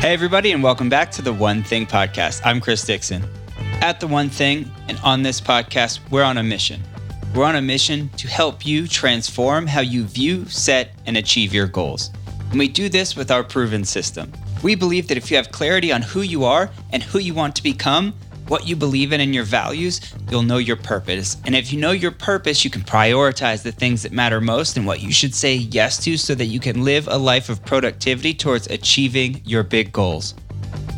Hey, everybody, and welcome back to the One Thing Podcast. I'm Chris Dixon. At the One Thing, and on this podcast, we're on a mission. We're on a mission to help you transform how you view, set, and achieve your goals. And we do this with our proven system. We believe that if you have clarity on who you are and who you want to become, what you believe in and your values, you'll know your purpose. And if you know your purpose, you can prioritize the things that matter most and what you should say yes to so that you can live a life of productivity towards achieving your big goals.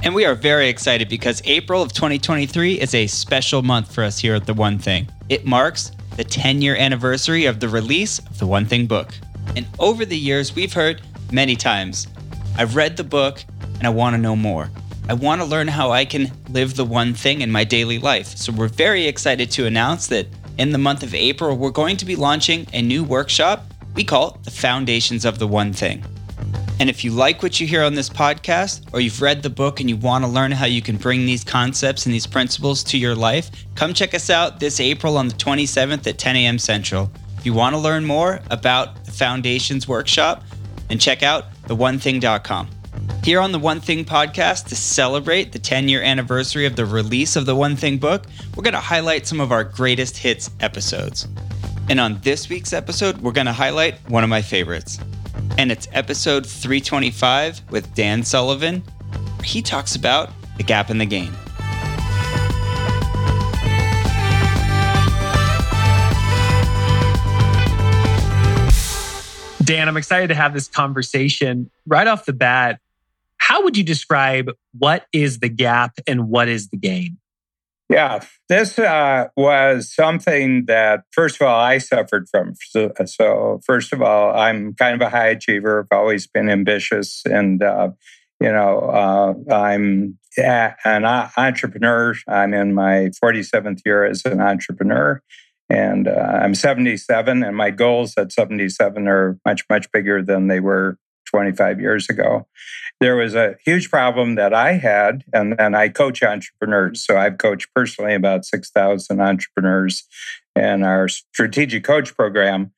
And we are very excited because April of 2023 is a special month for us here at The One Thing. It marks the 10 year anniversary of the release of the One Thing book. And over the years, we've heard many times, I've read the book and I want to know more. I want to learn how I can live the one thing in my daily life. So we're very excited to announce that in the month of April, we're going to be launching a new workshop we call it the Foundations of the One Thing. And if you like what you hear on this podcast, or you've read the book and you want to learn how you can bring these concepts and these principles to your life, come check us out this April on the 27th at 10 a.m. Central. If you want to learn more about the Foundations Workshop, then check out theonething.com. Here on the One Thing podcast, to celebrate the 10 year anniversary of the release of the One Thing book, we're going to highlight some of our greatest hits episodes. And on this week's episode, we're going to highlight one of my favorites. And it's episode 325 with Dan Sullivan. He talks about the gap in the gain. Dan, I'm excited to have this conversation. Right off the bat, how would you describe what is the gap and what is the gain? Yeah, this uh, was something that, first of all, I suffered from. So, so, first of all, I'm kind of a high achiever. I've always been ambitious, and uh, you know, uh, I'm an entrepreneur. I'm in my 47th year as an entrepreneur, and uh, I'm 77, and my goals at 77 are much, much bigger than they were 25 years ago. There was a huge problem that I had, and then I coach entrepreneurs. So I've coached personally about 6,000 entrepreneurs in our strategic coach program,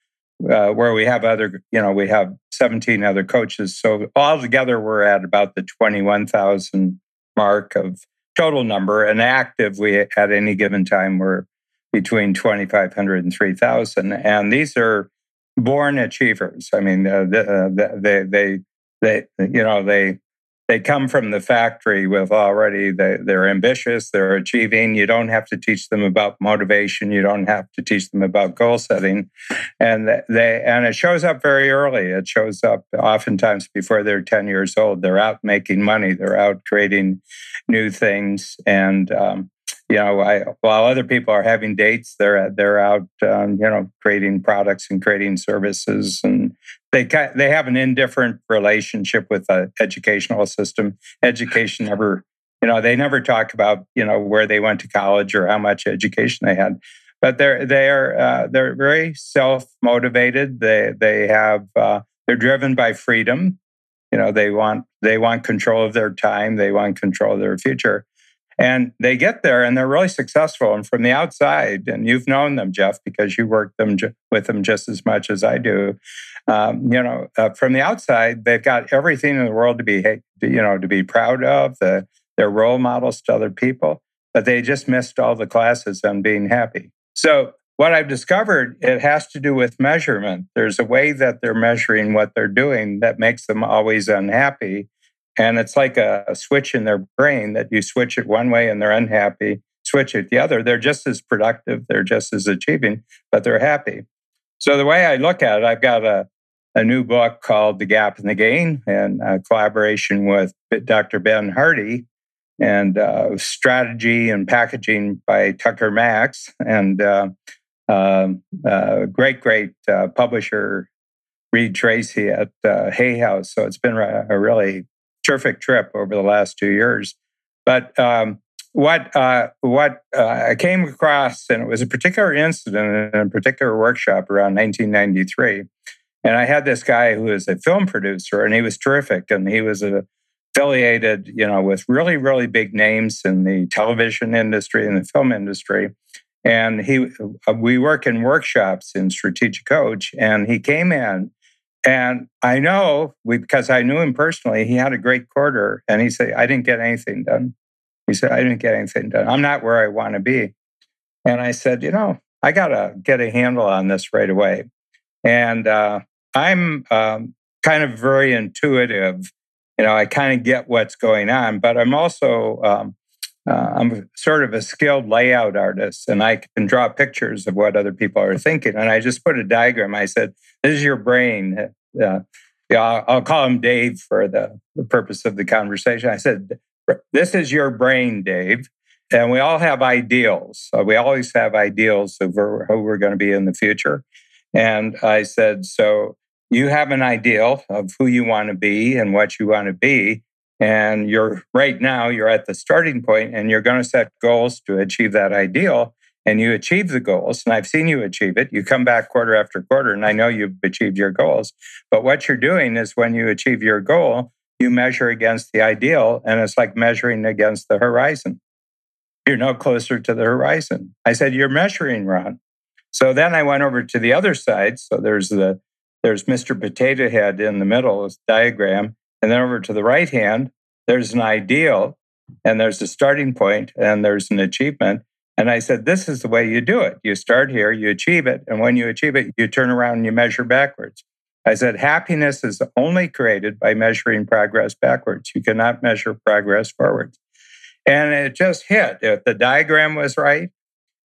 uh, where we have other, you know, we have 17 other coaches. So altogether, we're at about the 21,000 mark of total number. And active, we at any given time, we're between 2,500 and 3,000. And these are born achievers. I mean, uh, uh they, they, they, you know, they, they come from the factory with already they, they're ambitious they're achieving. You don't have to teach them about motivation. You don't have to teach them about goal setting. And they and it shows up very early. It shows up oftentimes before they're 10 years old. They're out making money. They're out creating new things. And um, you know, I, while other people are having dates, they're they're out, um, you know, creating products and creating services, and they they have an indifferent relationship with the educational system. Education never, you know, they never talk about you know where they went to college or how much education they had, but they're they are uh, they're very self motivated. They they have uh, they're driven by freedom. You know, they want they want control of their time. They want control of their future and they get there and they're really successful. And from the outside, and you've known them, Jeff, because you work them with them just as much as I do. Um, you know, uh, from the outside, they've got everything in the world to be, you know, to be proud of. The, they're role models to other people, but they just missed all the classes on being happy. So what I've discovered, it has to do with measurement. There's a way that they're measuring what they're doing that makes them always unhappy. And it's like a, a, switch in their brain that you switch it one way and they're unhappy, switch it the other. They're just as productive, they're just as achieving, but they're happy. So the way I look at it, I've got a, a new book called The Gap and the Gain in a collaboration with Dr. Ben Hardy and uh, strategy and packaging by Tucker Max and uh, um, uh, great, great uh, publisher Reid Tracy at uh, Hay House. So it's been a really terrific trip over the last two years. But um, what uh, what uh, I came across, and it was a particular incident in a particular workshop around 1993. And I had this guy who was a film producer, and he was terrific, and he was affiliated, you know, with really really big names in the television industry and the film industry. And he, uh, we work in workshops in Strategic Coach, and he came in And I know because I knew him personally, he had a great quarter. And he said, I didn't get anything done. He said, I didn't get anything done. I'm not where I want to be. And I said, you know, I got to get a handle on this right away. And uh, I'm um, kind of very intuitive. You know, I kind of get what's going on, but I'm also um, uh, I'm sort of a skilled layout artist, and I can draw pictures of what other people are thinking. And I just put a diagram. I said, "This is your brain." Uh, yeah, I'll, I'll call him Dave for the, the purpose of the conversation. I said, "This is your brain, Dave." And we all have ideals. So we always have ideals of who we're going to be in the future. And I said, so you have an ideal of who you want to be and what you want to be. And you're right now, you're at the starting point and you're going to set goals to achieve that ideal. And you achieve the goals. And I've seen you achieve it. You come back quarter after quarter, and I know you've achieved your goals. But what you're doing is when you achieve your goal, you measure against the ideal, and it's like measuring against the horizon. You're no closer to the horizon. I said, You're measuring, Ron. So then I went over to the other side. So there's the there's Mr. Potato Head in the middle diagram, and then over to the right hand, there's an ideal, and there's a starting point, and there's an achievement. And I said, this is the way you do it. You start here, you achieve it, and when you achieve it, you turn around and you measure backwards. I said, happiness is only created by measuring progress backwards. You cannot measure progress forwards. And it just hit. The diagram was right.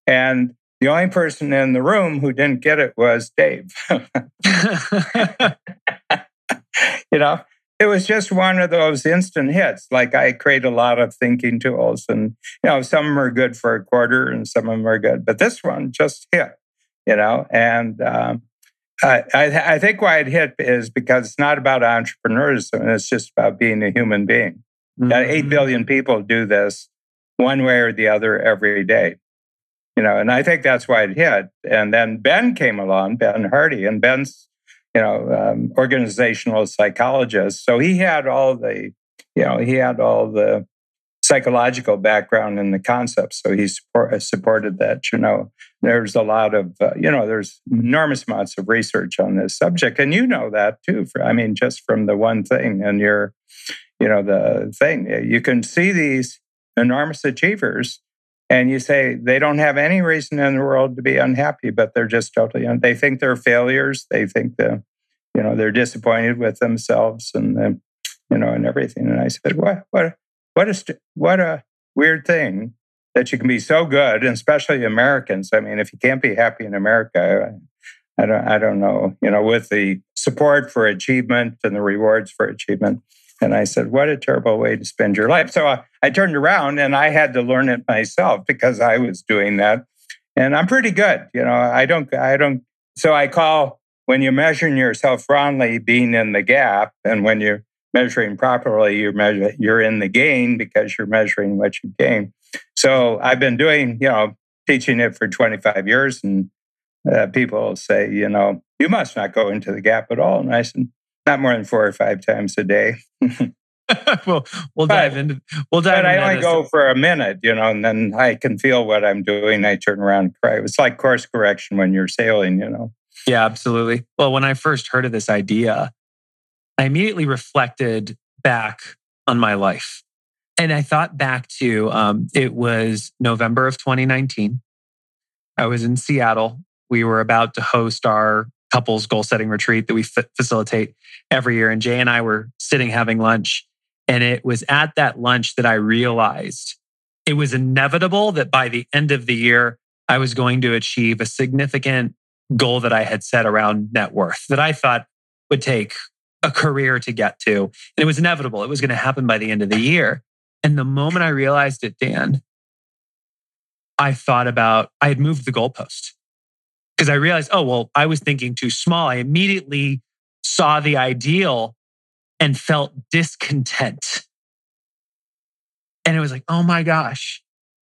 And the only person in the room who didn't get it was Dave. you know, it was just one of those instant hits. Like I create a lot of thinking tools, and you know, some of them are good for a quarter, and some of them are good, but this one just hit. You know, and um, I, I, I think why it hit is because it's not about entrepreneurs, and it's just about being a human being. Mm-hmm. Eight billion people do this one way or the other every day you know, and I think that's why it hit. And then Ben came along, Ben Hardy, and Ben's, you know, um, organizational psychologist. So he had all the, you know, he had all the psychological background in the concept. So he support, uh, supported that. You know, there's a lot of, uh, you know, there's enormous amounts of research on this subject, and you know that too. For, I mean, just from the one thing and your, you know, the thing you can see these enormous achievers and you say they don't have any reason in the world to be unhappy but they're just totally un- they think they're failures they think that you know they're disappointed with themselves and then you know and everything and i said what what what a st- what a weird thing that you can be so good and especially americans i mean if you can't be happy in america I don't, I don't know, you know, with the support for achievement and the rewards for achievement. And I said, What a terrible way to spend your life. So I, I turned around and I had to learn it myself because I was doing that. And I'm pretty good. You know, I don't, I don't, so I call when you're measuring yourself wrongly being in the gap. And when you're measuring properly, you're measure, you're in the gain because you're measuring what you gain. So I've been doing, you know, teaching it for 25 years. And uh, people say, you know, you must not go into the gap at all. And I said, not more than four or five times a day. well, we'll dive into. We'll dive. But I only go for a minute, you know, and then I can feel what I'm doing. I turn around and cry. It's like course correction when you're sailing, you know. Yeah, absolutely. Well, when I first heard of this idea, I immediately reflected back on my life, and I thought back to um, it was November of 2019. I was in Seattle. We were about to host our couples goal setting retreat that we f- facilitate every year. And Jay and I were sitting having lunch. And it was at that lunch that I realized it was inevitable that by the end of the year, I was going to achieve a significant goal that I had set around net worth that I thought would take a career to get to. And it was inevitable. It was going to happen by the end of the year. And the moment I realized it, Dan, I thought about, I had moved the goalpost because I realized, oh, well, I was thinking too small. I immediately saw the ideal and felt discontent. And it was like, oh my gosh.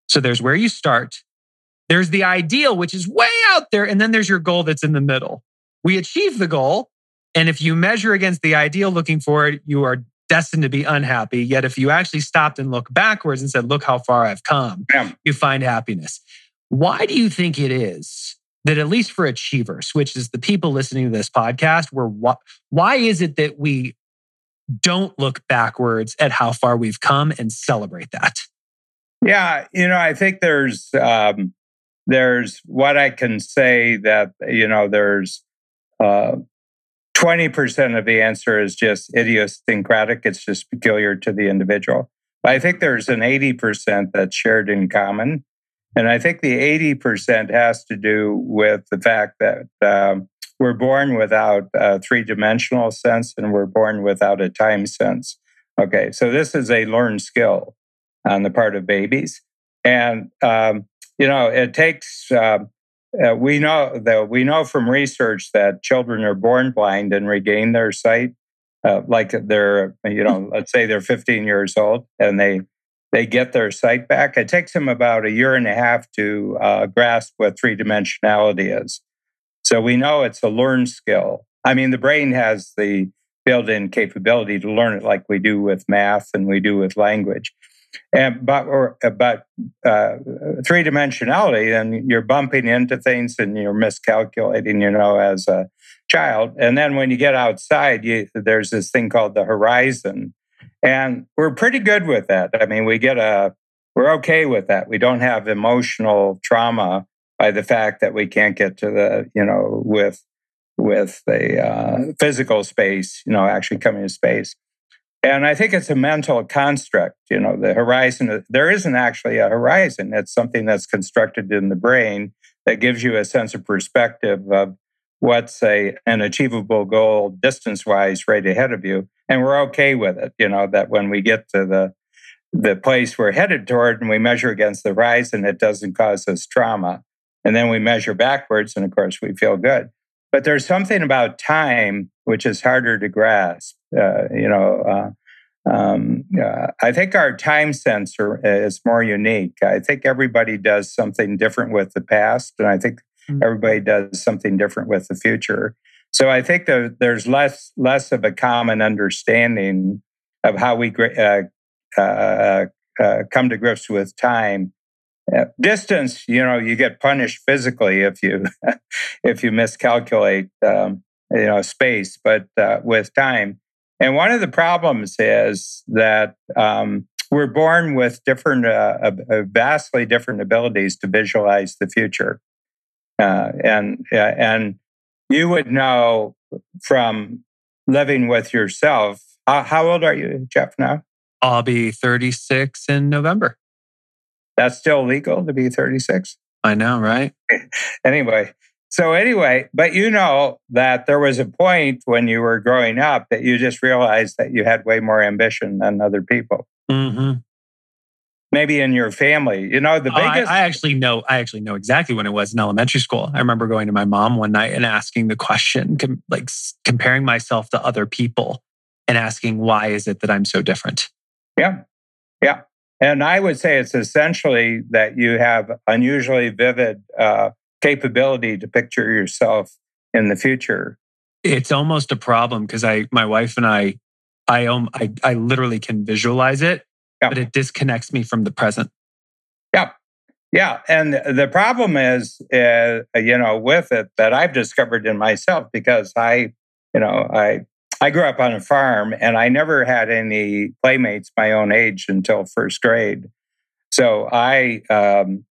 So there's where you start. There's the ideal, which is way out there. And then there's your goal that's in the middle. We achieve the goal. And if you measure against the ideal looking for it, you are destined to be unhappy. Yet if you actually stopped and look backwards and said, look how far I've come, you find happiness. Why do you think it is that at least for achievers, which is the people listening to this podcast, we're why, why is it that we don't look backwards at how far we've come and celebrate that? Yeah, you know, I think there's um, there's what I can say that you know there's uh, twenty percent of the answer is just idiosyncratic. It's just peculiar to the individual. But I think there's an eighty percent that's shared in common, and I think the eighty percent has to do with the fact that um, we're born without a three dimensional sense and we're born without a time sense. Okay, so this is a learned skill on the part of babies. And, um, you know, it takes, uh, uh, we know that we know from research that children are born blind and regain their sight. Uh, like they're, you know, let's say they're 15 years old and they they get their sight back. It takes them about a year and a half to uh, grasp what three dimensionality is. So we know it's a learned skill. I mean, the brain has the built in capability to learn it like we do with math and we do with language. And but or but uh, three dimensionality, and you're bumping into things and you're miscalculating, you know, as a child. And then when you get outside, you, there's this thing called the horizon, and we're pretty good with that. I mean, we get a we're okay with that. We don't have emotional trauma by the fact that we can't get to the you know with with the uh, physical space, you know, actually coming to space. And I think it's a mental construct. You know, the horizon, there isn't actually a horizon. It's something that's constructed in the brain that gives you a sense of perspective of what's a, an achievable goal distance wise right ahead of you. And we're okay with it. You know, that when we get to the, the place we're headed toward and we measure against the horizon, it doesn't cause us trauma. And then we measure backwards, and of course, we feel good. But there's something about time which is harder to grasp. Uh, you know, uh, um, uh, I think our time sensor is more unique. I think everybody does something different with the past, and I think mm-hmm. everybody does something different with the future. So I think that there's less less of a common understanding of how we uh, uh, uh, come to grips with time uh, distance, you know, you get punished physically if you if you miscalculate, um, you know, space. But uh, with time, and one of the problems is that um, we're born with different, uh, vastly different abilities to visualize the future, and and you would know from living with yourself. how old are you, Jeff? Now I'll be 36 in November. That's still legal to be 36. I know, right? anyway, so anyway, but you know that there was a point when you were growing up that you just realized that you had way more ambition than other people. Mm-hmm. Maybe in your family, you know, the biggest. I, I, actually know. I actually know exactly when it was in elementary school. I remember going to my mom one night and asking the question, com- like comparing myself to other people, and asking why is it that I'm so different. Yeah, yeah. And I would say it's essentially that you have unusually vivid uh, capability to picture yourself in the future. It's almost a problem because I, my wife and I, I, um, I, I literally can visualize it, yeah. but it disconnects me from the present. Yeah, yeah, and the problem is, uh, you know, with it that I've discovered in myself because I, you know, I I grew up on a farm and I never had any playmates my own age until first grade. So I, um,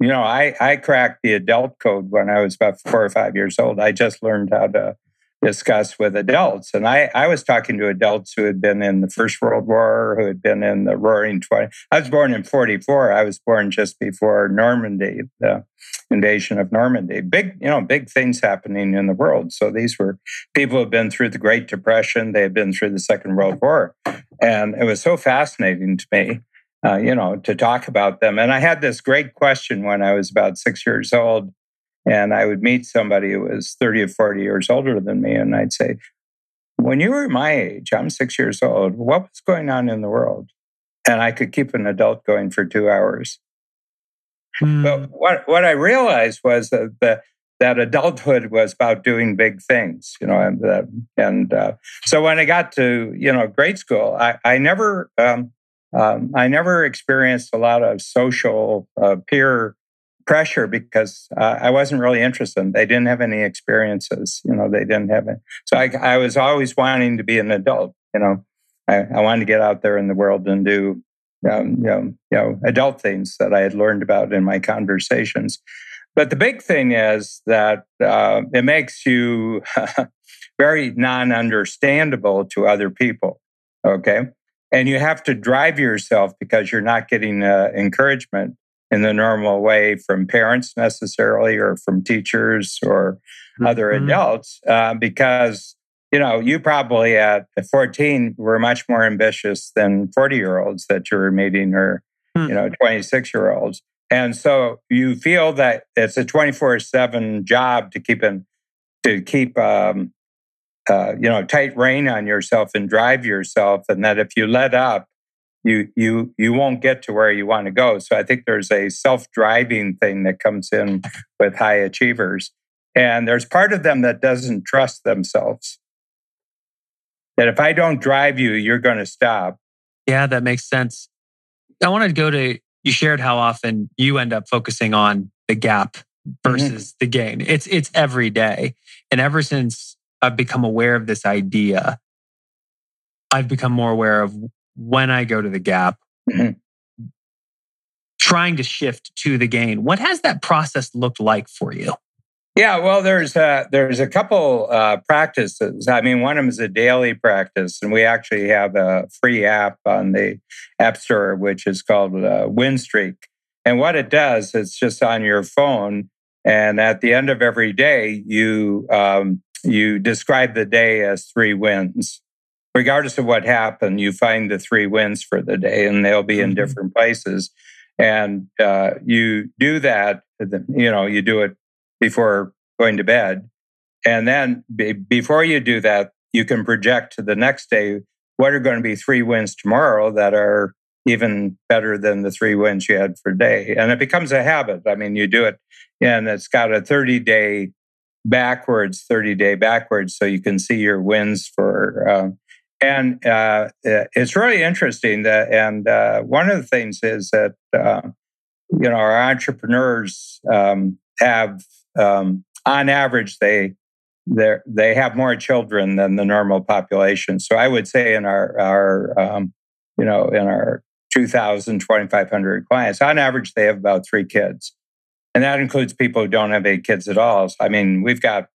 you know, I, I cracked the adult code when I was about four or five years old. I just learned how to discuss with adults. And I, I was talking to adults who had been in the First World War, who had been in the Roaring Twenties. I was born in 44. I was born just before Normandy, the invasion of Normandy. Big, you know, big things happening in the world. So these were people who had been through the Great Depression. They had been through the Second World War. And it was so fascinating to me. Uh, you know, to talk about them. And I had this great question when I was about six years old and I would meet somebody who was 30 or 40 years older than me, and I'd say, When you were my age, I'm six years old, what was going on in the world? And I could keep an adult going for two hours. Hmm. But what, what I realized was that the, that adulthood was about doing big things, you know, and uh, and uh, so when I got to you know grade school, I, I never um, um, I never experienced a lot of social uh, peer pressure because uh, I wasn't really interested. They didn't have any experiences. You know, they didn't have it. So I, I was always wanting to be an adult. You know, I, I wanted to get out there in the world and do um, you, know, you know adult things that I had learned about in my conversations. But the big thing is that uh, it makes you very non-understandable to other people. Okay. And you have to drive yourself because you're not getting uh, encouragement in the normal way from parents necessarily or from teachers or mm-hmm. other adults uh, because you know you probably at 14 were much more ambitious than 40 year olds that you were meeting or mm-hmm. you know 26 year olds and so you feel that it's a 24 7 job to keep in to keep um, uh, you know tight rein on yourself and drive yourself and that if you let up you you you won't get to where you want to go. So I think there's a self-driving thing that comes in with high achievers. And there's part of them that doesn't trust themselves. That if I don't drive you, you're going to stop. Yeah, that makes sense. I wanted to go to you shared how often you end up focusing on the gap mm-hmm. versus mm-hmm. the gain. It's it's every day. And ever since I've become aware of this idea, I've become more aware of when I go to the gap, mm-hmm. trying to shift to the gain. What has that process looked like for you? Yeah, well, there's a, there's a couple uh, practices. I mean, one of them is a daily practice, and we actually have a free app on the App Store, which is called uh, Streak. And what it does, it's just on your phone, and at the end of every day, you um, you describe the day as three wins regardless of what happened, you find the three wins for the day, and they'll be in mm-hmm. different places. And uh, you do that, you know, you do it before going to bed. And then be, before you do that, you can project to the next day what are going to be three wins tomorrow that are even better than the three wins you had for day. And it becomes a habit. I mean, you do it, and it's got a 30 day backwards, 30 day backwards, so you can see your wins for uh, and uh, it's really interesting that, and uh, one of the things is that, uh, you know, our entrepreneurs um, have, um, on average, they, they have more children than the normal population. So I would say in our, our um, you know, in our 2,000, 2,500 clients, on average, they have about three kids. And that includes people who don't have any kids at all. So, I mean, we've got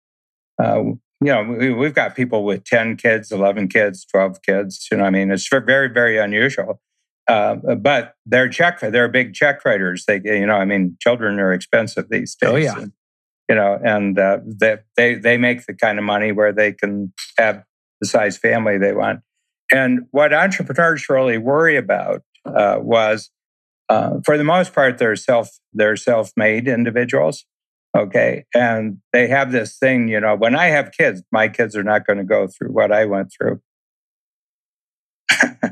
uh, you know, we, have got people with 10 kids, 11 kids, 12 kids. You know, I mean, it's very, very unusual. Uh, but they're check, they're big check writers. They, you know, I mean, children are expensive these days. Oh, yeah. And, you know, and uh, they, they, they make the kind of money where they can have the size family they want. And what entrepreneurs really worry about uh, was, uh, for the most part, they're self, they're self-made individuals. Okay. And they have this thing, you know, when I have kids, my kids are not going to go through what I went through.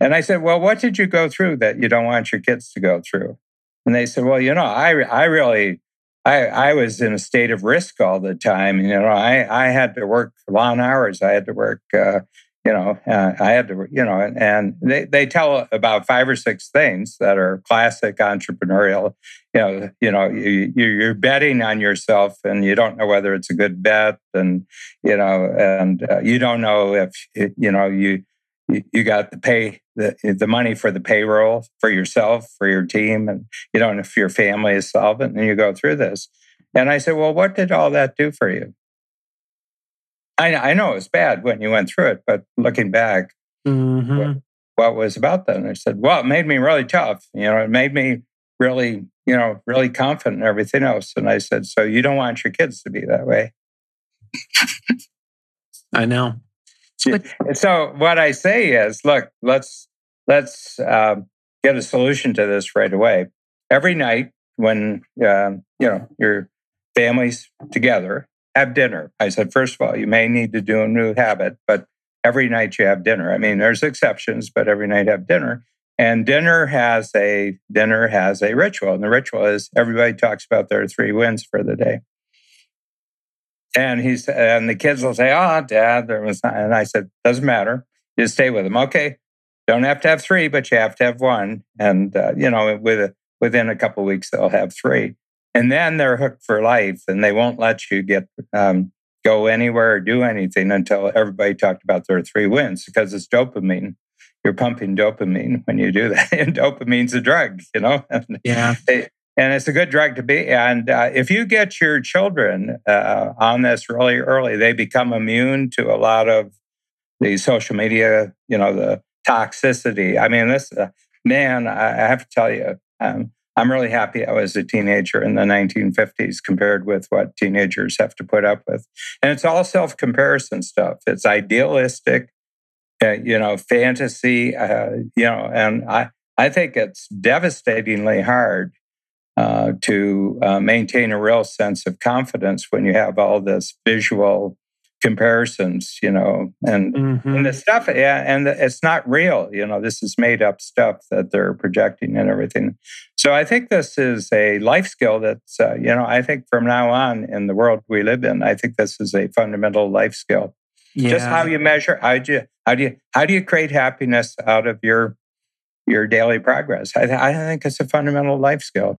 and I said, Well, what did you go through that you don't want your kids to go through? And they said, Well, you know, I, I really, I, I was in a state of risk all the time. You know, I, I had to work long hours. I had to work, uh, you know, uh, I had to, you know, and they, they tell about five or six things that are classic entrepreneurial. You know, you know, you, you're betting on yourself, and you don't know whether it's a good bet, and you know, and uh, you don't know if you know you you got the pay the the money for the payroll for yourself for your team, and you don't know if your family is solvent, and you go through this. And I said, well, what did all that do for you? I, I know it was bad when you went through it, but looking back, mm-hmm. what, what, was about that? And I said, well, it made me really tough. You know, it made me really, you know, really confident and everything else. And I said, so you don't want your kids to be that way. I know. But- so what I say is, look, let's let's um, get a solution to this right away. Every night when uh, you know your family's together, have dinner. I said, first of all, you may need to do a new habit, but every night you have dinner. I mean, there's exceptions, but every night have dinner. And dinner has a dinner has a ritual, and the ritual is everybody talks about their three wins for the day. And he's and the kids will say, "Oh, Dad, there was," not. and I said, "Doesn't matter. You stay with them. Okay, don't have to have three, but you have to have one." And uh, you know, with within a couple weeks they'll have three, and then they're hooked for life, and they won't let you get um, go anywhere or do anything until everybody talked about their three wins because it's dopamine. You're pumping dopamine when you do that, and dopamine's a drug, you know. Yeah. and it's a good drug to be. And uh, if you get your children uh, on this really early, they become immune to a lot of the social media, you know, the toxicity. I mean, this uh, man, I, I have to tell you, um, I'm really happy I was a teenager in the 1950s compared with what teenagers have to put up with. And it's all self comparison stuff. It's idealistic, uh, you know, fantasy, uh, you know, and I, I think it's devastatingly hard uh, to uh, maintain a real sense of confidence when you have all this visual comparisons, you know, and, mm-hmm. and the stuff, yeah, and it's not real. You know, this is made up stuff that they're projecting and everything. So I think this is a life skill that's, uh, you know, I think from now on in the world we live in, I think this is a fundamental life skill. Yeah. Just how you measure, how do you, how do you, how do you create happiness out of your your daily progress? I, th- I think it's a fundamental life skill.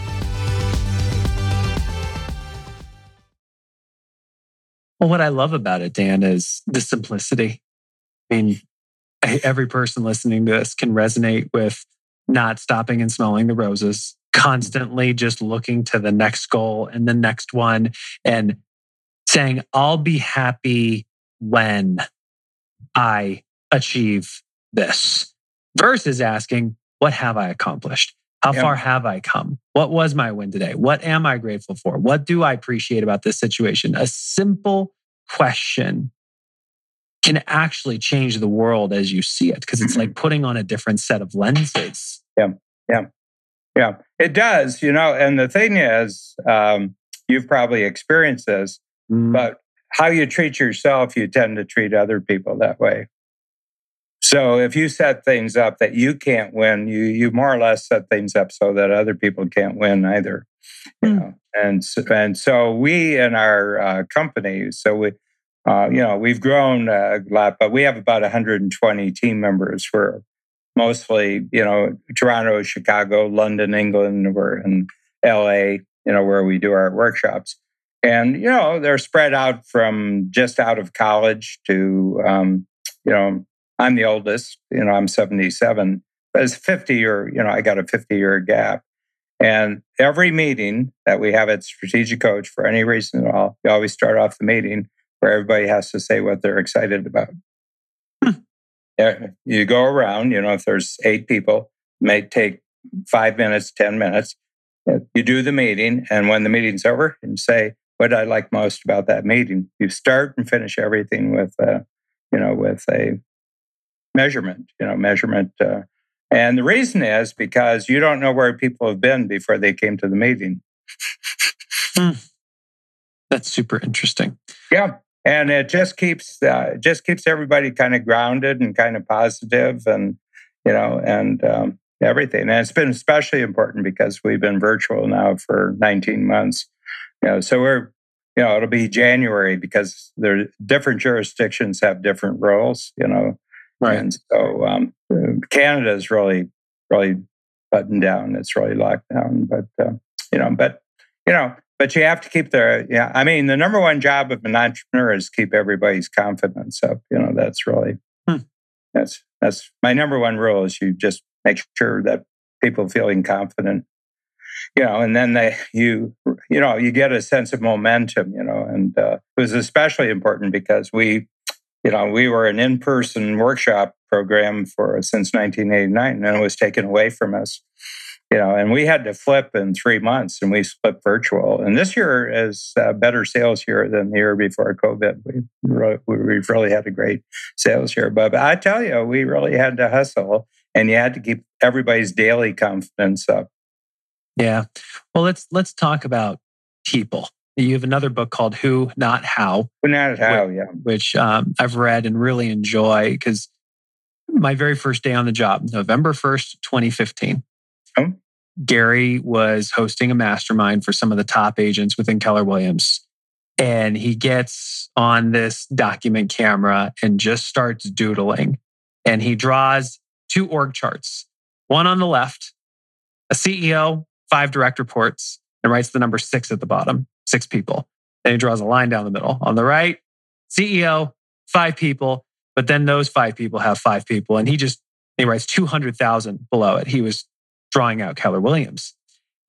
Well, what I love about it, Dan, is the simplicity. I mean, every person listening to this can resonate with not stopping and smelling the roses, constantly just looking to the next goal and the next one and saying, I'll be happy when I achieve this versus asking, What have I accomplished? How yeah. far have I come? What was my win today? What am I grateful for? What do I appreciate about this situation? A simple question can actually change the world as you see it because it's like putting on a different set of lenses. Yeah. Yeah. Yeah. It does, you know. And the thing is, um, you've probably experienced this, mm. but how you treat yourself, you tend to treat other people that way. So if you set things up that you can't win, you you more or less set things up so that other people can't win either. You mm. know, and and so we in our uh, company, so we. Uh, you know, we've grown a lot, but we have about 120 team members. We're mostly, you know, Toronto, Chicago, London, England, we're in LA, you know, where we do our workshops. And, you know, they're spread out from just out of college to, um, you know, I'm the oldest, you know, I'm 77, but it's 50 year, you know, I got a 50 year gap. And every meeting that we have at Strategic Coach for any reason at all, we always start off the meeting where everybody has to say what they're excited about. Hmm. You go around, you know, if there's eight people, may take five minutes, 10 minutes. You do the meeting. And when the meeting's over, and say, what I like most about that meeting. You start and finish everything with, uh, you know, with a measurement, you know, measurement. Uh, and the reason is because you don't know where people have been before they came to the meeting. Hmm. That's super interesting. Yeah, and it just keeps uh, just keeps everybody kind of grounded and kind of positive, and you know, and um, everything. And it's been especially important because we've been virtual now for 19 months. You know, so we're you know it'll be January because there different jurisdictions have different rules. You know, Right. And so um, Canada is really, really buttoned down. It's really locked down. But, uh, you know, but, you know, but you have to keep the, yeah, I mean, the number one job of an entrepreneur is keep everybody's confidence up. You know, that's really, hmm. that's, that's my number one rule is you just make sure that people feeling confident you know, and then they you you know you get a sense of momentum, you know, and uh, it was especially important because we, you know, we were an in-person workshop program for since 1989, and it was taken away from us, you know, and we had to flip in three months, and we flipped virtual. And this year is a better sales year than the year before COVID. We really, we've really had a great sales year, but I tell you, we really had to hustle, and you had to keep everybody's daily confidence up yeah. Well, let's let's talk about people. You have another book called Who Not How. Who Not How, which, yeah. Which um, I've read and really enjoy because my very first day on the job, November 1st, 2015. Oh. Gary was hosting a mastermind for some of the top agents within Keller Williams. And he gets on this document camera and just starts doodling. And he draws two org charts one on the left, a CEO five direct reports and writes the number six at the bottom, six people. Then he draws a line down the middle. On the right, CEO, five people, but then those five people have five people. And he just, he writes 200,000 below it. He was drawing out Keller Williams.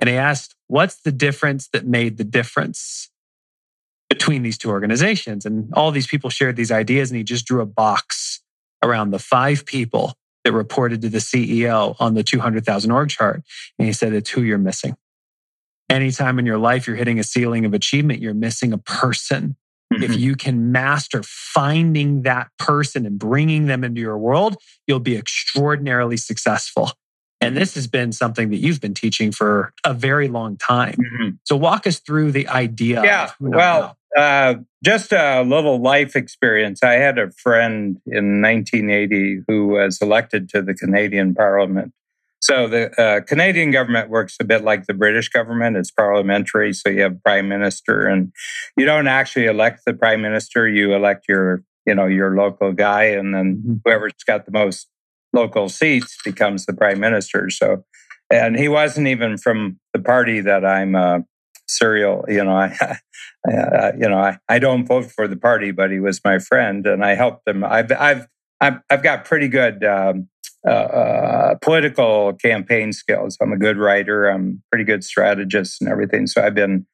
And he asked, what's the difference that made the difference between these two organizations? And all these people shared these ideas, and he just drew a box around the five people that reported to the CEO on the 200,000 org chart. And he said, it's who you're missing. Anytime in your life you're hitting a ceiling of achievement, you're missing a person. Mm-hmm. If you can master finding that person and bringing them into your world, you'll be extraordinarily successful. And this has been something that you've been teaching for a very long time. Mm-hmm. So walk us through the idea. Yeah. well, uh, just a little life experience. I had a friend in 1980 who was elected to the Canadian Parliament. So the uh, Canadian government works a bit like the British government. It's parliamentary, so you have prime minister, and you don't actually elect the prime minister. You elect your, you know, your local guy, and then mm-hmm. whoever's got the most local seats becomes the prime minister. So, and he wasn't even from the party that I'm uh, serial. You know, I, uh, you know, I, I don't vote for the party, but he was my friend, and I helped him. I've I've I've, I've got pretty good um, uh, political campaign skills. I'm a good writer. I'm pretty good strategist and everything. So I've been.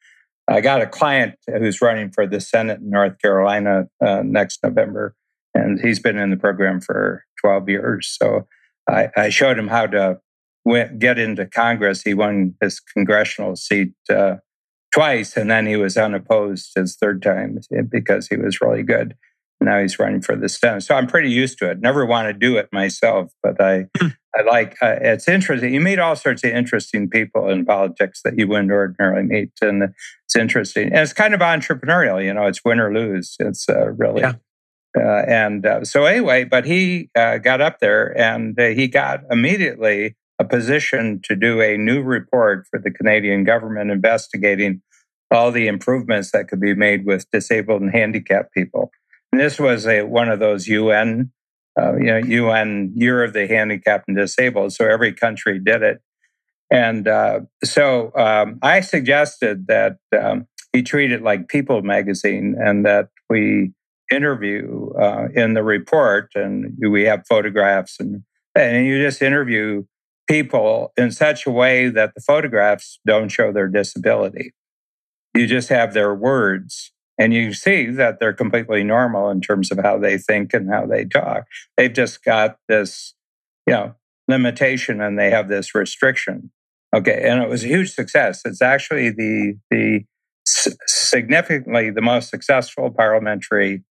I got a client who's running for the Senate in North Carolina uh, next November, and he's been in the program for 12 years. So I, I showed him how to get into Congress. He won his congressional seat uh, twice, and then he was unopposed his third time because he was really good. Now he's running for the Senate, so I'm pretty used to it. Never want to do it myself, but I, hmm. I like. Uh, it's interesting. You meet all sorts of interesting people in politics that you wouldn't ordinarily meet, and it's interesting. And it's kind of entrepreneurial. You know, it's win or lose. It's uh, really. Yeah. Uh, and uh, so anyway, but he uh, got up there and uh, he got immediately a position to do a new report for the Canadian government investigating all the improvements that could be made with disabled and handicapped people. And this was a one of those UN, uh, you know, UN Year of the Handicapped and Disabled. So every country did it. And uh, so um, I suggested that um, he treat it like People magazine and that we interview uh, in the report and we have photographs and, and you just interview people in such a way that the photographs don't show their disability. You just have their words and you see that they're completely normal in terms of how they think and how they talk. They've just got this, you know, limitation and they have this restriction. Okay, and it was a huge success. It's actually the the significantly the most successful parliamentary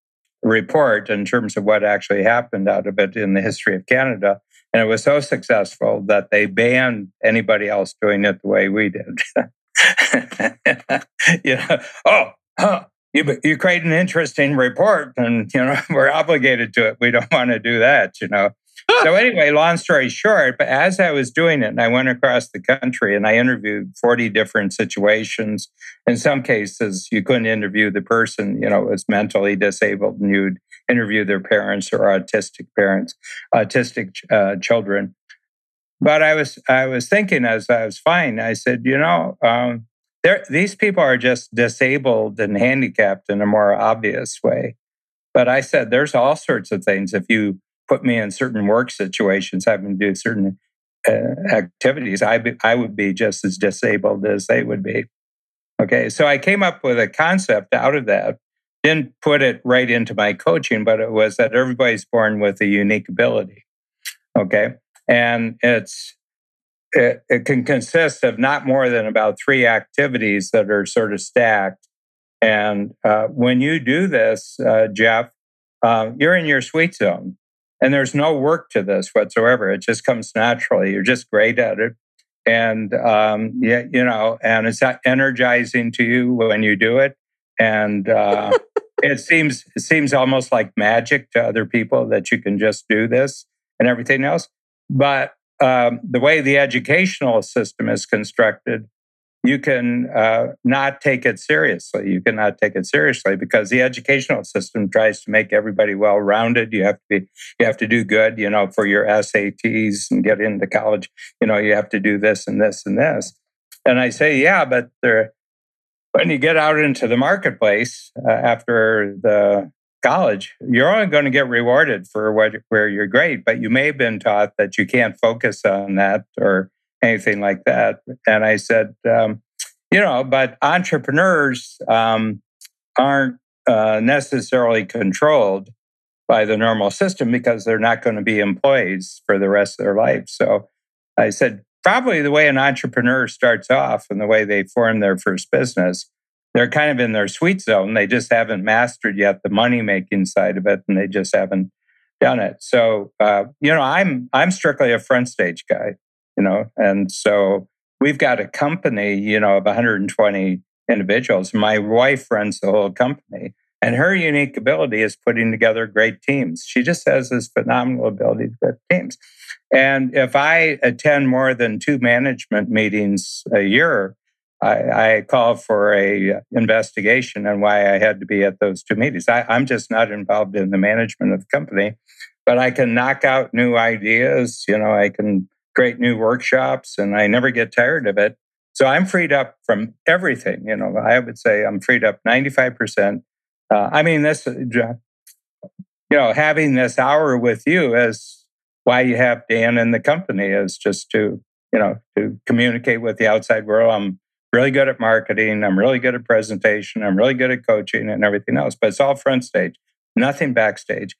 report in terms of what actually happened out of it in the history of Canada. And it was so successful that they banned anybody else doing it the way we did. you know, oh, huh, you, you create an interesting report and, you know, we're obligated to it. We don't want to do that, you know so anyway, long story short, but as I was doing it, and I went across the country and I interviewed 40 different situations. In some cases, you couldn't interview the person, you know, was mentally disabled, and you'd interview their parents or autistic parents, autistic uh, children. But I was I was thinking as I was fine, I said, you know, um, these people are just disabled and handicapped in a more obvious way. But I said, there's all sorts of things if you put me in certain work situations, having to do certain uh, activities, I, be, I would be just as disabled as they would be. Okay, so I came up with a concept out of that. Didn't put it right into my coaching, but it was that everybody's born with a unique ability. Okay, and it's it, it can consist of not more than about three activities that are sort of stacked. And uh, when you do this, uh, Jeff, uh, you're in your sweet zone. And there's no work to this whatsoever. It just comes naturally. You're just great at it. And, um, yeah, you know, and it's energizing to you when you do it. And uh, it seems it seems almost like magic to other people that you can just do this and everything else. But um, the way the educational system is constructed, you can uh, not take it seriously. You cannot take it seriously because the educational system tries to make everybody well rounded. You have to be, you have to do good, you know, for your SATs and get into college. You know, you have to do this and this and this. And I say, yeah, but there, when you get out into the marketplace uh, after the college, you're only going to get rewarded for what, where you're great, but you may have been taught that you can't focus on that or anything like that. And I said, um, you know, but entrepreneurs um, aren't uh, necessarily controlled by the normal system because they're not going to be employees for the rest of their life. So I said, probably the way an entrepreneur starts off and the way they form their first business, they're kind of in their sweet zone. They just haven't mastered yet the money making side of it, and they just haven't done it. So, uh, you know, I'm I'm strictly a front stage guy you know, and so we've got a company, you know, of 120 individuals. My wife runs the whole company. And her unique ability is putting together great teams. She just has this phenomenal ability to put teams. And if I attend more than two management meetings a year, I, I, call for a investigation on why I had to be at those two meetings. I, I'm just not involved in the management of the company, but I can knock out new ideas. You know, I can create new workshops and I never get tired of it. So I'm freed up from everything. You know, I would say I'm freed up 95%. Uh, I mean, this, uh, you know, having this hour with you is why you have Dan in the company is just to, you know, to communicate with the outside world. I'm really good at marketing. I'm really good at presentation. I'm really good at coaching and everything else, but it's all front stage, nothing backstage.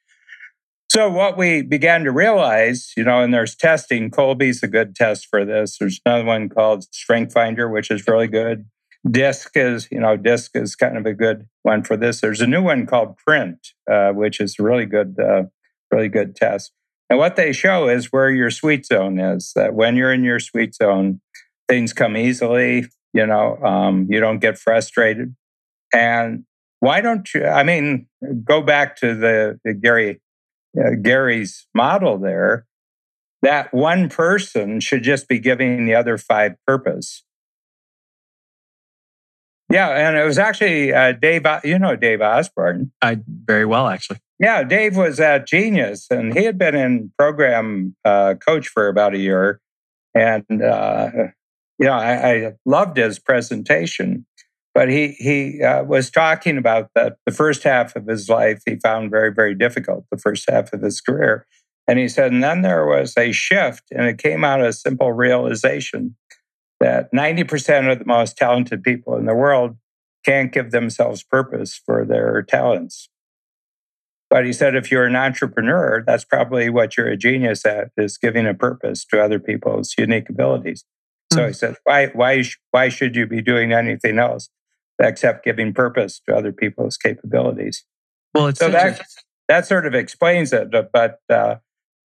So what we began to realize, you know, and there's testing. Kolbe's a good test for this. There's another one called Strength Finder, which is really good. DISC is, you know, DISC is kind of a good one for this. There's a new one called Print, uh, which is really good, uh, really good test. And what they show is where your sweet zone is. That when you're in your sweet zone, things come easily. You know, um, you don't get frustrated. And why don't you? I mean, go back to the, the Gary uh, Gary's model there, that one person should just be giving the other five purpose. Yeah, and it was actually uh, Dave. You know Dave Osborn. I very well actually. Yeah, Dave was at Genius, and he had been in program uh, coach for about a year, and uh, you know I, I loved his presentation. But he he uh, was talking about that the first half of his life he found very very difficult. The first half of his career, and he said, and then there was a shift, and it came out of a simple realization that ninety percent of the most talented people in the world can't give themselves purpose for their talents. But he said, if you're an entrepreneur, that's probably what you're a genius at is giving a purpose to other people's unique abilities. So mm. he said, why, why, why should you be doing anything else? except giving purpose to other people's capabilities. Well, so that that sort of explains it. But uh,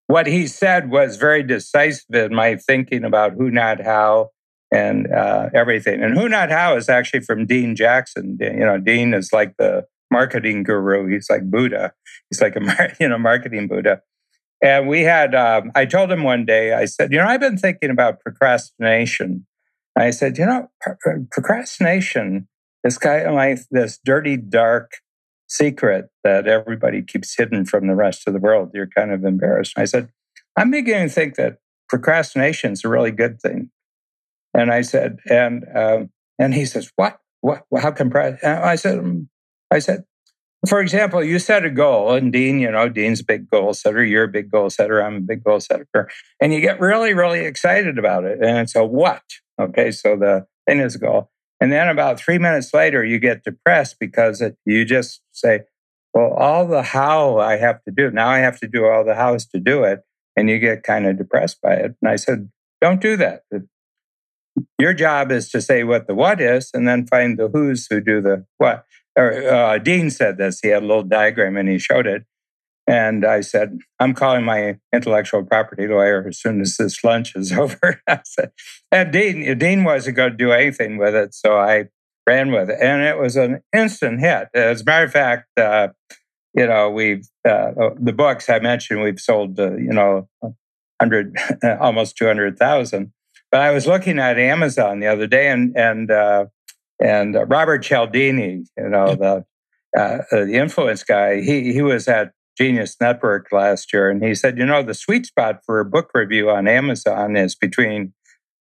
what he said was very decisive in my thinking about who, not how, and uh, everything. And who, not how is actually from Dean Jackson. You know, Dean is like the marketing guru. He's like Buddha. He's like a you know marketing Buddha. And we had, um, I told him one day, I said, you know, I've been thinking about procrastination. I said, you know, procrastination this kind of like this dirty, dark secret that everybody keeps hidden from the rest of the world. You're kind of embarrassed. I said, I'm beginning to think that procrastination is a really good thing. And I said, and um, and he says, what? What? How can I said, um, I said, for example, you set a goal, and Dean, you know, Dean's a big goal setter. You're a big goal setter. I'm a big goal setter. And you get really, really excited about it. And it's a what? Okay. So the thing is a goal. And then about three minutes later, you get depressed because it, you just say, well, all the how I have to do, now I have to do all the hows to do it. And you get kind of depressed by it. And I said, don't do that. Your job is to say what the what is and then find the who's who do the what. Or, uh, Dean said this. He had a little diagram and he showed it. And I said, I'm calling my intellectual property lawyer as soon as this lunch is over. I said, and Dean, Dean wasn't going to do anything with it. So I ran with it. And it was an instant hit. As a matter of fact, uh, you know, we've, uh, the books I mentioned, we've sold, uh, you know, 100, almost 200,000. But I was looking at Amazon the other day and, and, uh, and uh, Robert Cialdini, you know, the, uh, the influence guy, he, he was at Genius Network last year, and he said, you know, the sweet spot for a book review on Amazon is between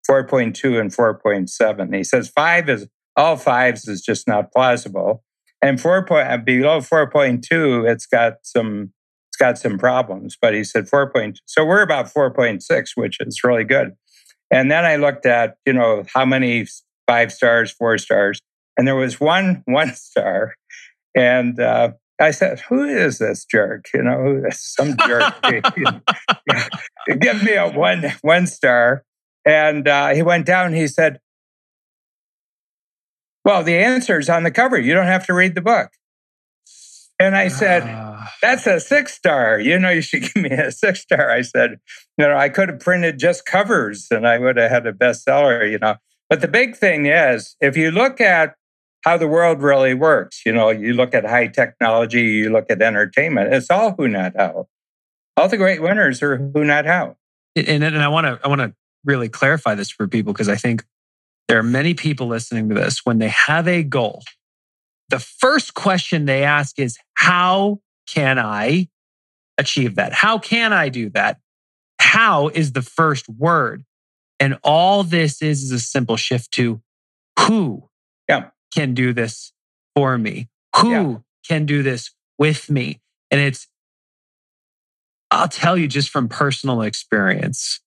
4.2 and 4.7. He says five is all fives is just not plausible, and four point uh, below 4.2, it's got some it's got some problems. But he said 4. Point, so we're about 4.6, which is really good. And then I looked at you know how many five stars, four stars, and there was one one star, and uh, I said, "Who is this jerk? You know, some jerk. Give me a one one star." And uh, he went down. He said, "Well, the answer is on the cover. You don't have to read the book." And I said, ah. "That's a six star. You know, you should give me a six star." I said, "You know, I could have printed just covers, and I would have had a bestseller. You know." But the big thing is, if you look at how the world really works. You know, you look at high technology, you look at entertainment, it's all who, not how. All the great winners are who, not how. And, and I want to I want to really clarify this for people because I think there are many people listening to this when they have a goal. The first question they ask is, How can I achieve that? How can I do that? How is the first word. And all this is is a simple shift to who. Yeah can do this for me? Who yeah. can do this with me? And it's, I'll tell you just from personal experience,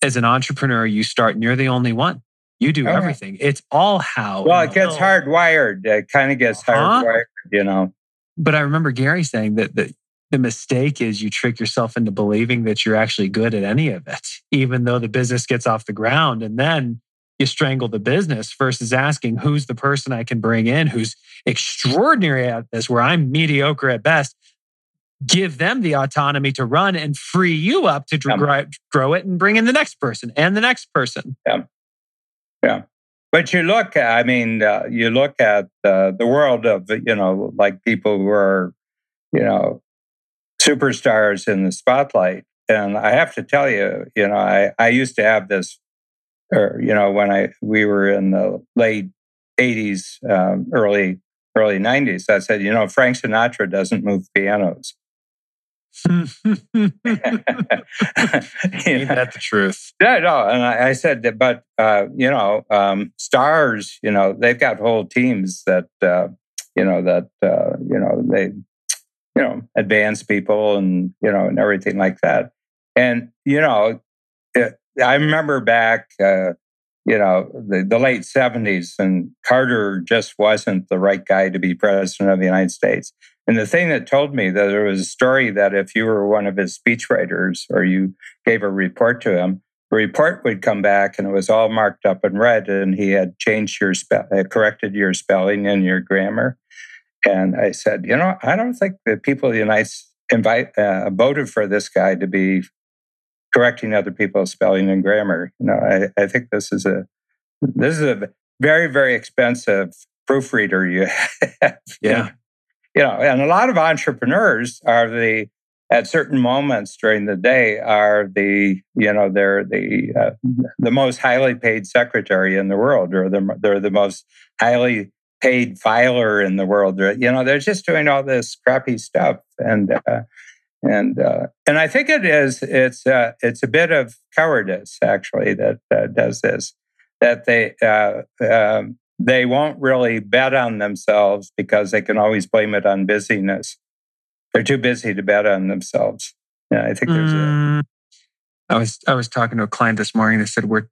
as an entrepreneur, you start and you're the only one. You do everything. It's all how. Well, it gets hardwired. It kind of gets uh-huh. hardwired, you know. But I remember Gary saying that the, the mistake is you trick yourself into believing that you're actually good at any of it, even though the business gets off the ground. And then you strangle the business versus asking who's the person I can bring in who's extraordinary at this, where I'm mediocre at best. Give them the autonomy to run and free you up to yeah. grow it and bring in the next person and the next person. Yeah. Yeah. But you look, I mean, uh, you look at uh, the world of, you know, like people who are, you know, superstars in the spotlight. And I have to tell you, you know, I, I used to have this or you know when I we were in the late '80s, um, early early '90s. I said, you know, Frank Sinatra doesn't move pianos. Ain't that the truth? Yeah, no. And I, I said, that, but uh, you know, um, stars, you know, they've got whole teams that uh, you know that uh, you know they you know advance people and you know and everything like that. And you know, it, I remember back, uh, you know, the, the late 70s, and Carter just wasn't the right guy to be president of the United States. And the thing that told me that there was a story that if you were one of his speechwriters or you gave a report to him, the report would come back and it was all marked up in red, and he had changed your spell, uh, corrected your spelling and your grammar. And I said, you know, I don't think the people of the United States invite uh, voted for this guy to be correcting other people's spelling and grammar. You know, I, I think this is a this is a very very expensive proofreader you have. Yeah. You know, and a lot of entrepreneurs are the at certain moments during the day are the you know they're the uh, the most highly paid secretary in the world or they're, they're the most highly paid filer in the world you know they're just doing all this crappy stuff and uh, and uh, and I think it is it's uh, it's a bit of cowardice actually that uh, does this that they uh, um, they won't really bet on themselves because they can always blame it on busyness. They're too busy to bet on themselves. Yeah, I think there's mm, a. I was I was talking to a client this morning. They said we're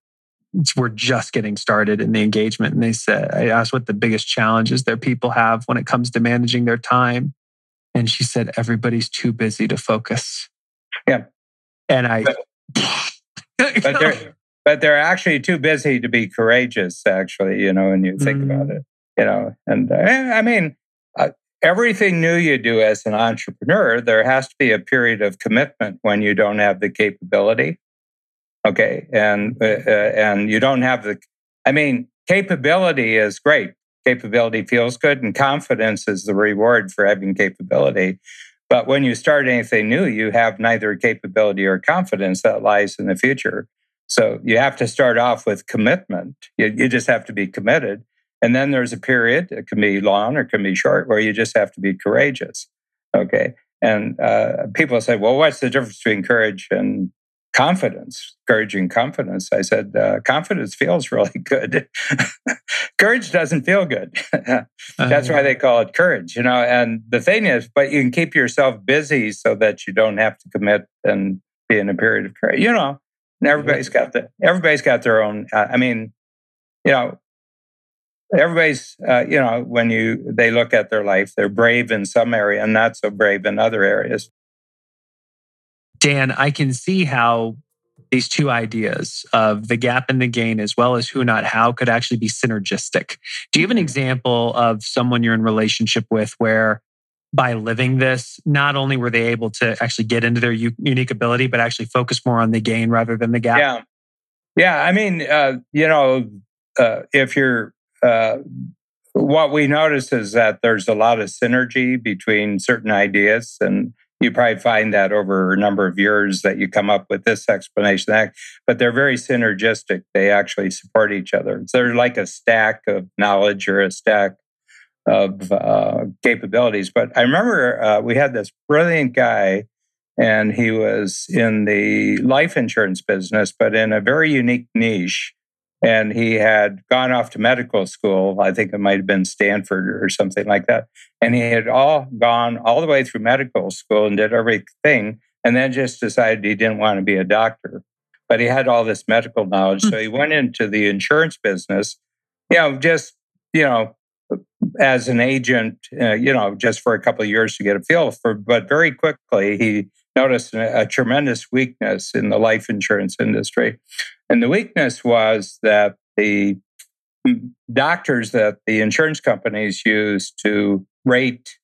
we're just getting started in the engagement, and they said I asked what the biggest challenges their people have when it comes to managing their time, and she said everybody's too busy to focus. Yeah, and I. But, but they're but they're actually too busy to be courageous. Actually, you know, when you think mm. about it, you know, and uh, I mean, uh, everything new you do as an entrepreneur, there has to be a period of commitment when you don't have the capability. Okay, and uh, uh, and you don't have the. I mean, capability is great. Capability feels good, and confidence is the reward for having capability. But when you start anything new, you have neither capability or confidence that lies in the future. So you have to start off with commitment. You, you just have to be committed. And then there's a period, it can be long or it can be short, where you just have to be courageous. Okay. And uh, people say, well, what's the difference between courage and confidence? Courage and confidence. I said, uh, confidence feels really good. courage doesn't feel good. That's why they call it courage, you know. And the thing is, but you can keep yourself busy so that you don't have to commit and be in a period of courage. You know, and everybody's got the everybody's got their own. Uh, I mean, you know, everybody's uh, you know when you they look at their life they're brave in some area and not so brave in other areas dan i can see how these two ideas of the gap and the gain as well as who not how could actually be synergistic. Do you have an mm-hmm. example of someone you're in relationship with where by living this not only were they able to actually get into their u- unique ability but actually focus more on the gain rather than the gap? Yeah. Yeah i mean uh, you know uh, if you're uh, what we notice is that there's a lot of synergy between certain ideas and you probably find that over a number of years that you come up with this explanation that but they're very synergistic. They actually support each other. So they're like a stack of knowledge or a stack of uh, capabilities. But i remember uh, we had this brilliant guy and he was in the life insurance business but in a very unique niche and he had gone off to medical school. I think it might have been Stanford or something like that. And he had all gone all the way through medical school and did everything, and then just decided he didn't want to be a doctor. But he had all this medical knowledge, so he hmm. went into the insurance business. You know, just you know, as an agent, uh, you know, just for a couple of years to get a feel for. But very quickly, he noticed a, tremendous weakness in the life insurance industry. And the weakness was that the mm, doctors that the insurance companies use to rate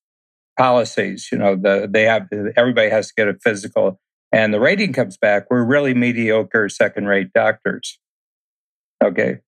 policies, you know, the, they have everybody has to get a physical, and the rating comes back. We're really mediocre second rate doctors. Okay.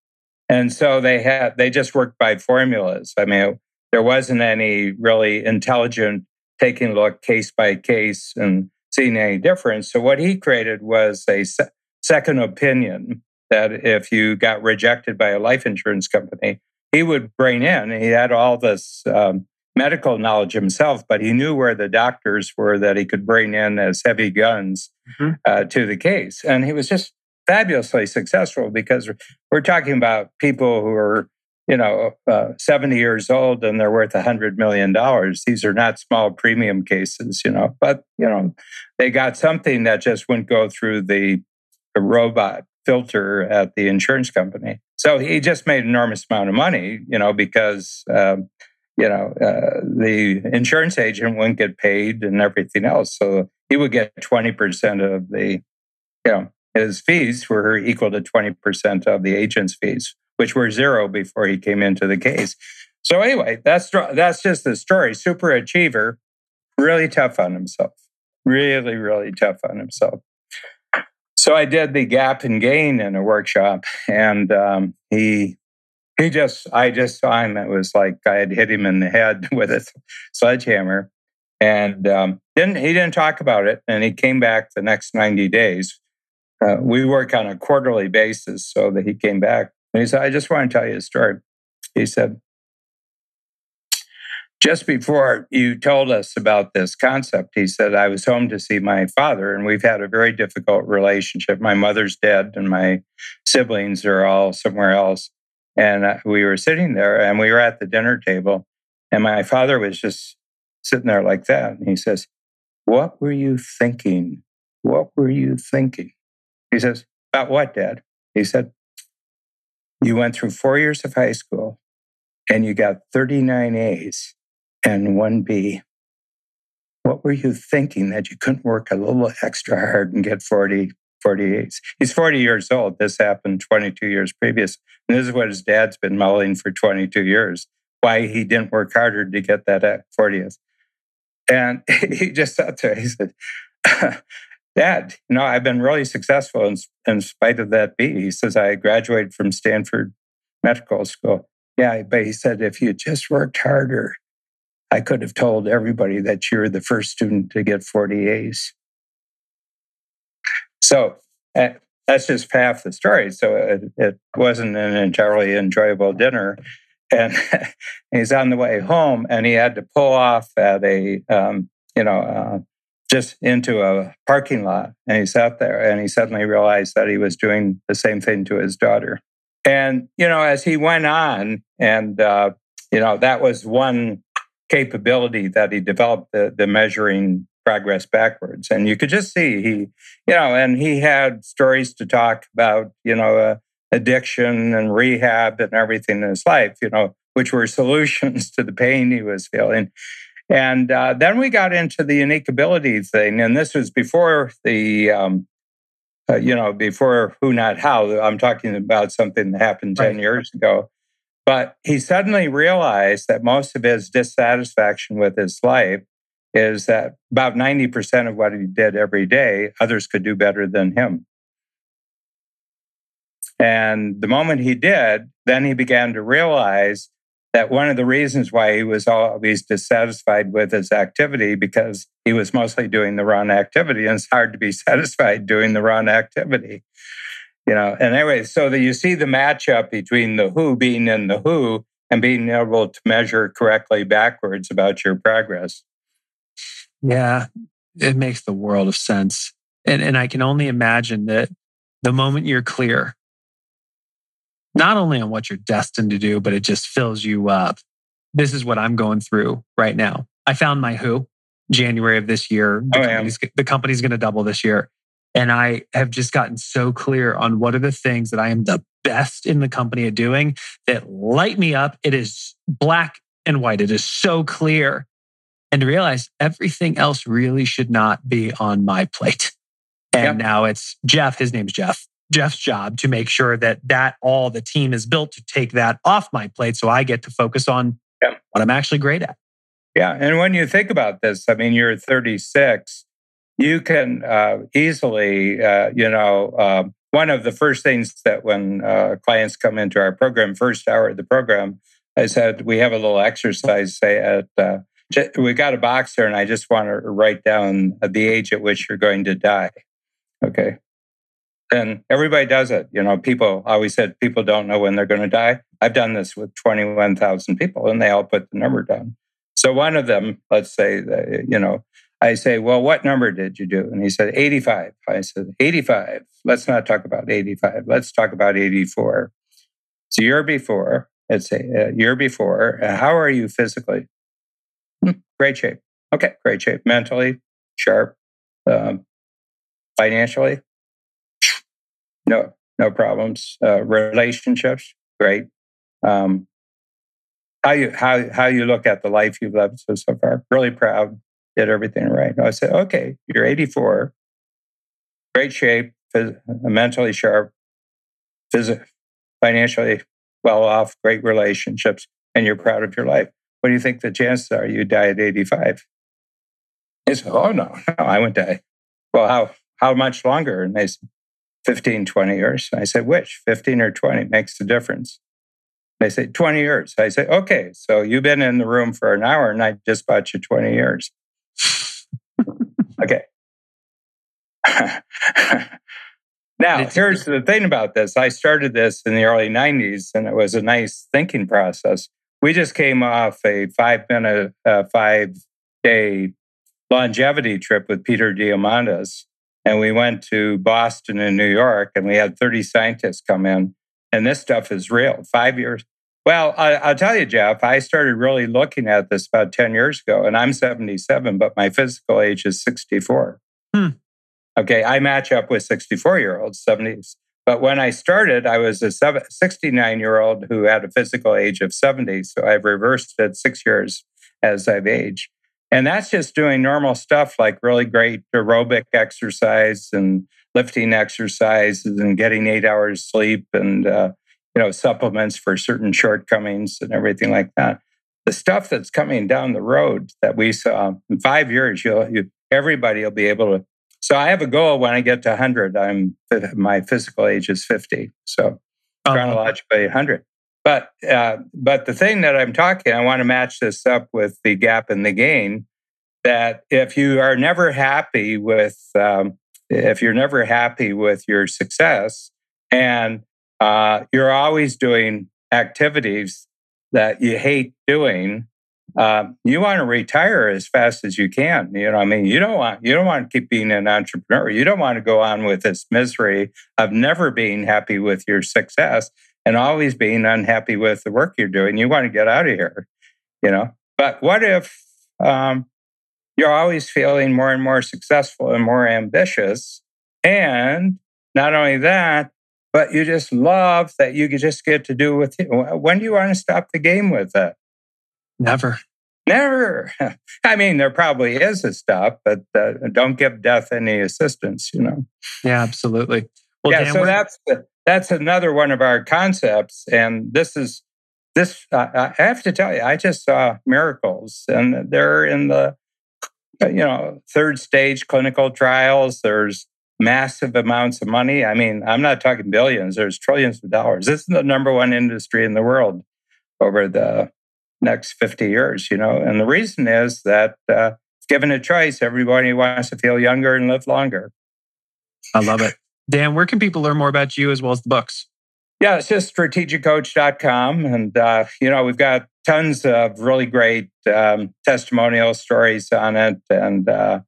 And so they had they just worked by formulas. I mean, there wasn't any really intelligent taking a look case by case and seen any difference. So what he created was a se- second opinion that if you got rejected by a life insurance company, he would bring in. He had all this um, medical knowledge himself, but he knew where the doctors were that he could bring in as heavy guns mm-hmm. uh, to the case. And he was just fabulously successful because we're talking about people who are you know, uh, 70 years old and they're worth $100 million. These are not small premium cases, you know, but, you know, they got something that just wouldn't go through the, the robot filter at the insurance company. So he just made an enormous amount of money, you know, because, um, you know, uh, the insurance agent wouldn't get paid and everything else. So he would get 20% of the, you know, his fees were equal to 20% of the agent's fees which were zero before he came into the case. So anyway, that's that's just the story. Super achiever, really tough on himself. Really, really tough on himself. So I did the gap and gain in a workshop, and um, he he just I just saw him. It was like I had hit him in the head with a sledgehammer, and um, didn't he didn't talk about it. And he came back the next ninety days. Uh, we work on a quarterly basis, so that he came back and he said, I just want to tell you a story. He said, just before you told us about this concept, he said, I was home to see my father, and we've had a very difficult relationship. My mother's dead, and my siblings are all somewhere else. And uh, we were sitting there and we were at the dinner table. And my father was just sitting there like that. And he says, What were you thinking? What were you thinking? He says, About what, Dad? He said, You went through four years of high school and you got 39 A's and one B. What were you thinking that you couldn't work a little extra hard and get 40, 48? He's 40 years old. This happened 22 years previous. And this is what his dad's been mulling for 22 years why he didn't work harder to get that uh, 40th. And he just sat there. He said, Dad, you know, I've been really successful in, in spite of that B. He says, I graduated from Stanford Medical School. Yeah, but he said, if you just worked harder, I could have told everybody that you're the first student to get 40 A's. So uh, that's just half the story. So it, it wasn't an entirely enjoyable dinner. And he's on the way home and he had to pull off at a, um, you know, uh, just into a parking lot. And he sat there and he suddenly realized that he was doing the same thing to his daughter. And, you know, as he went on, and, uh, you know, that was one capability that he developed the, the measuring progress backwards. And you could just see he, you know, and he had stories to talk about, you know, uh, addiction and rehab and everything in his life, you know, which were solutions to the pain he was feeling. And uh, then we got into the unique ability thing. And this was before the, um, uh, you know, before who, not how. I'm talking about something that happened 10 right. years ago. But he suddenly realized that most of his dissatisfaction with his life is that about 90% of what he did every day, others could do better than him. And the moment he did, then he began to realize that one of the reasons why he was always dissatisfied with his activity because he was mostly doing the wrong activity and it's hard to be satisfied doing the wrong activity you know. And anyway so that you see the matchup between the who being in the who and being able to measure correctly backwards about your progress. Yeah it makes the world of sense. And and i can only imagine that the moment you're clear not only on what you're destined to do, but it just fills you up. This is what I'm going through right now. I found my who January of this year. The, oh, company's, the company's going to double this year. And I have just gotten so clear on what are the things that I am the best in the company at doing that light me up. It is black and white. It is so clear. And to realize everything else really should not be on my plate. And yep. now it's Jeff. His name's Jeff. Jeff's job to make sure that that all the team is built to take that off my plate so I get to focus on yeah. what I'm actually great at. Yeah. And when you think about this, I mean, you're 36, you can uh, easily, uh, you know, uh, one of the first things that when uh, clients come into our program, first hour of the program, I said, we have a little exercise, say, at, uh, we got a box here, and I just want to write down the age at which you're going to die. Okay. And everybody does it. You know, people always said people don't know when they're going to die. I've done this with 21,000 people and they all put the number down. So one of them, let's say, that, you know, I say, well, what number did you do? And he said, 85. I said, 85. Let's not talk about 85. Let's talk about 84. It's a year before. It's a year before. How are you physically? Hmm, great shape. Okay, great shape. Mentally, sharp. Um, financially, no no problems. Uh, relationships, great. Um, how you how how you look at the life you've lived so so far? Really proud. Did everything right. I said, okay, you're 84, great shape, phys- mentally sharp, phys- financially well off, great relationships, and you're proud of your life. What do you think the chances are you die at 85? He said, oh no, no, I won't die. Well, how how much longer? And they said, 15, 20 years. I said, which? 15 or 20 makes the difference. They say 20 years. I say, okay, so you've been in the room for an hour and I just bought you 20 years. okay. now, here's the thing about this. I started this in the early 90s and it was a nice thinking process. We just came off a five minute, uh, five day longevity trip with Peter Diamandis and we went to Boston and New York, and we had 30 scientists come in. And this stuff is real. Five years. Well, I, will tell you, Jeff, I started really looking at this about 10 years ago, and I'm 77, but my physical age is 64. Hmm. Okay, I match up with 64 year olds, 70s. But when I started, I was a 69 year old who had a physical age of 70. So I've reversed it six years as I've aged. And that's just doing normal stuff like really great aerobic exercise and lifting exercises and getting eight hours sleep and uh, you know supplements for certain shortcomings and everything like that. The stuff that's coming down the road that we saw in five years, you'll you, everybody will be able to. So I have a goal when I get to 100. I'm my physical age is 50, so oh, chronologically 100. But uh, but the thing that I'm talking, I want to match this up with the gap in the gain. That if you are never happy with um, if you're never happy with your success and uh, you're always doing activities that you hate doing, uh, you want to retire as fast as you can. You know, what I mean, you don't want you don't want to keep being an entrepreneur. You don't want to go on with this misery of never being happy with your success and always being unhappy with the work you're doing. You want to get out of here. You know, but what if um, you're always feeling more and more successful and more ambitious. And not only that, but you just love that you just get to do with it. When do you want to stop the game with that? Never. Never. I mean, there probably is a stop, but uh, don't give death any assistance, you know? Yeah, absolutely. Well, yeah, Dan, so that's, that's another one of our concepts. And this is, this, uh, I have to tell you, I just saw miracles and they're in the you know, third stage clinical trials. There's massive amounts of money. I mean, I'm not talking billions, there's trillions of dollars. This is the number one industry in the world over the next 50 years, you know. And the reason is that uh, given a choice, everybody wants to feel younger and live longer. I love it. Dan, where can people learn more about you as well as the books? Yeah, it's just strategiccoach.com. And, uh, you know, we've got tons of really great um, testimonial stories on it. And, uh,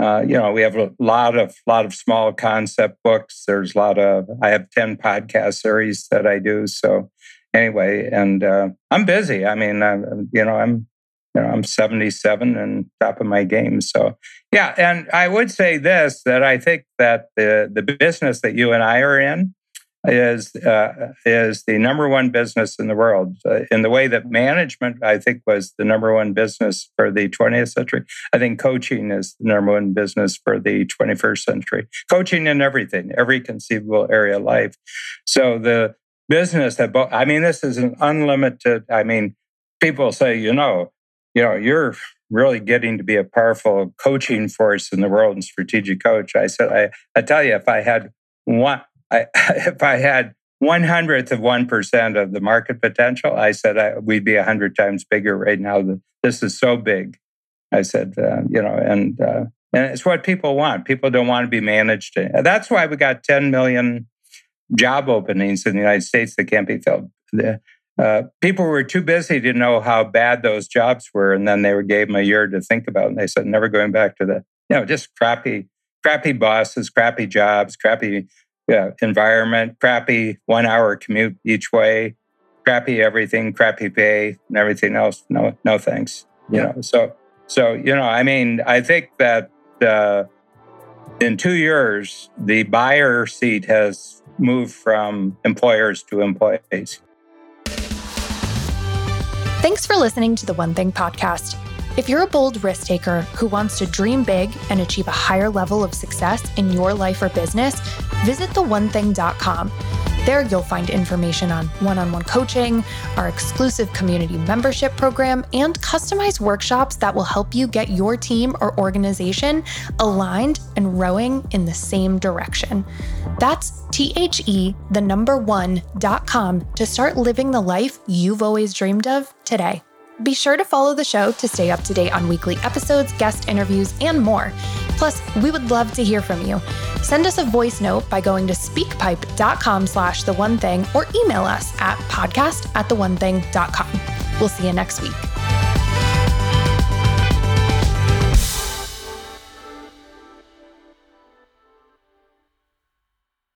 uh, you know, we have a lot of lot of small concept books. There's a lot of I have ten podcast series that I do. So anyway, and uh, I'm busy. I mean, I'm, you know, I'm you know I'm 77 and top of my game. So yeah, and I would say this that I think that the the business that you and I are in is uh, is the number one business in the world uh, in the way that management I think was the number one business for the 20th century. I think coaching is the number one business for the 21st century. Coaching in everything, every conceivable area of life. So the business that both, I mean, this is an unlimited. I mean, people say, you know, you know, you're really getting to be a powerful coaching force in the world and strategic coach. I said, I, I tell you, if I had one I, if I had one hundredth of one percent of the market potential, I said I, we'd be a hundred times bigger right now. This is so big. I said, uh, you know, and uh, and it's what people want. People don't want to be managed. That's why we got 10 million job openings in the United States that can't be filled. Uh, people were too busy to know how bad those jobs were, and then they were, gave them a year to think about, it, and they said, never going back to the, you know, just crappy, crappy bosses, crappy jobs, crappy yeah, environment, crappy one hour commute each way, crappy everything, crappy pay, and everything else. No, no thanks. You yeah. know, so so you know, I mean, I think that uh, in two years, the buyer seat has moved from employers to employees. Thanks for listening to the One Thing podcast. If you're a bold risk taker who wants to dream big and achieve a higher level of success in your life or business, visit theonething.com. There, you'll find information on one on one coaching, our exclusive community membership program, and customized workshops that will help you get your team or organization aligned and rowing in the same direction. That's T H E, the number one.com to start living the life you've always dreamed of today. Be sure to follow the show to stay up to date on weekly episodes, guest interviews, and more. Plus, we would love to hear from you. Send us a voice note by going to speakpipe.com slash the one thing or email us at podcast at the one thing.com. We'll see you next week.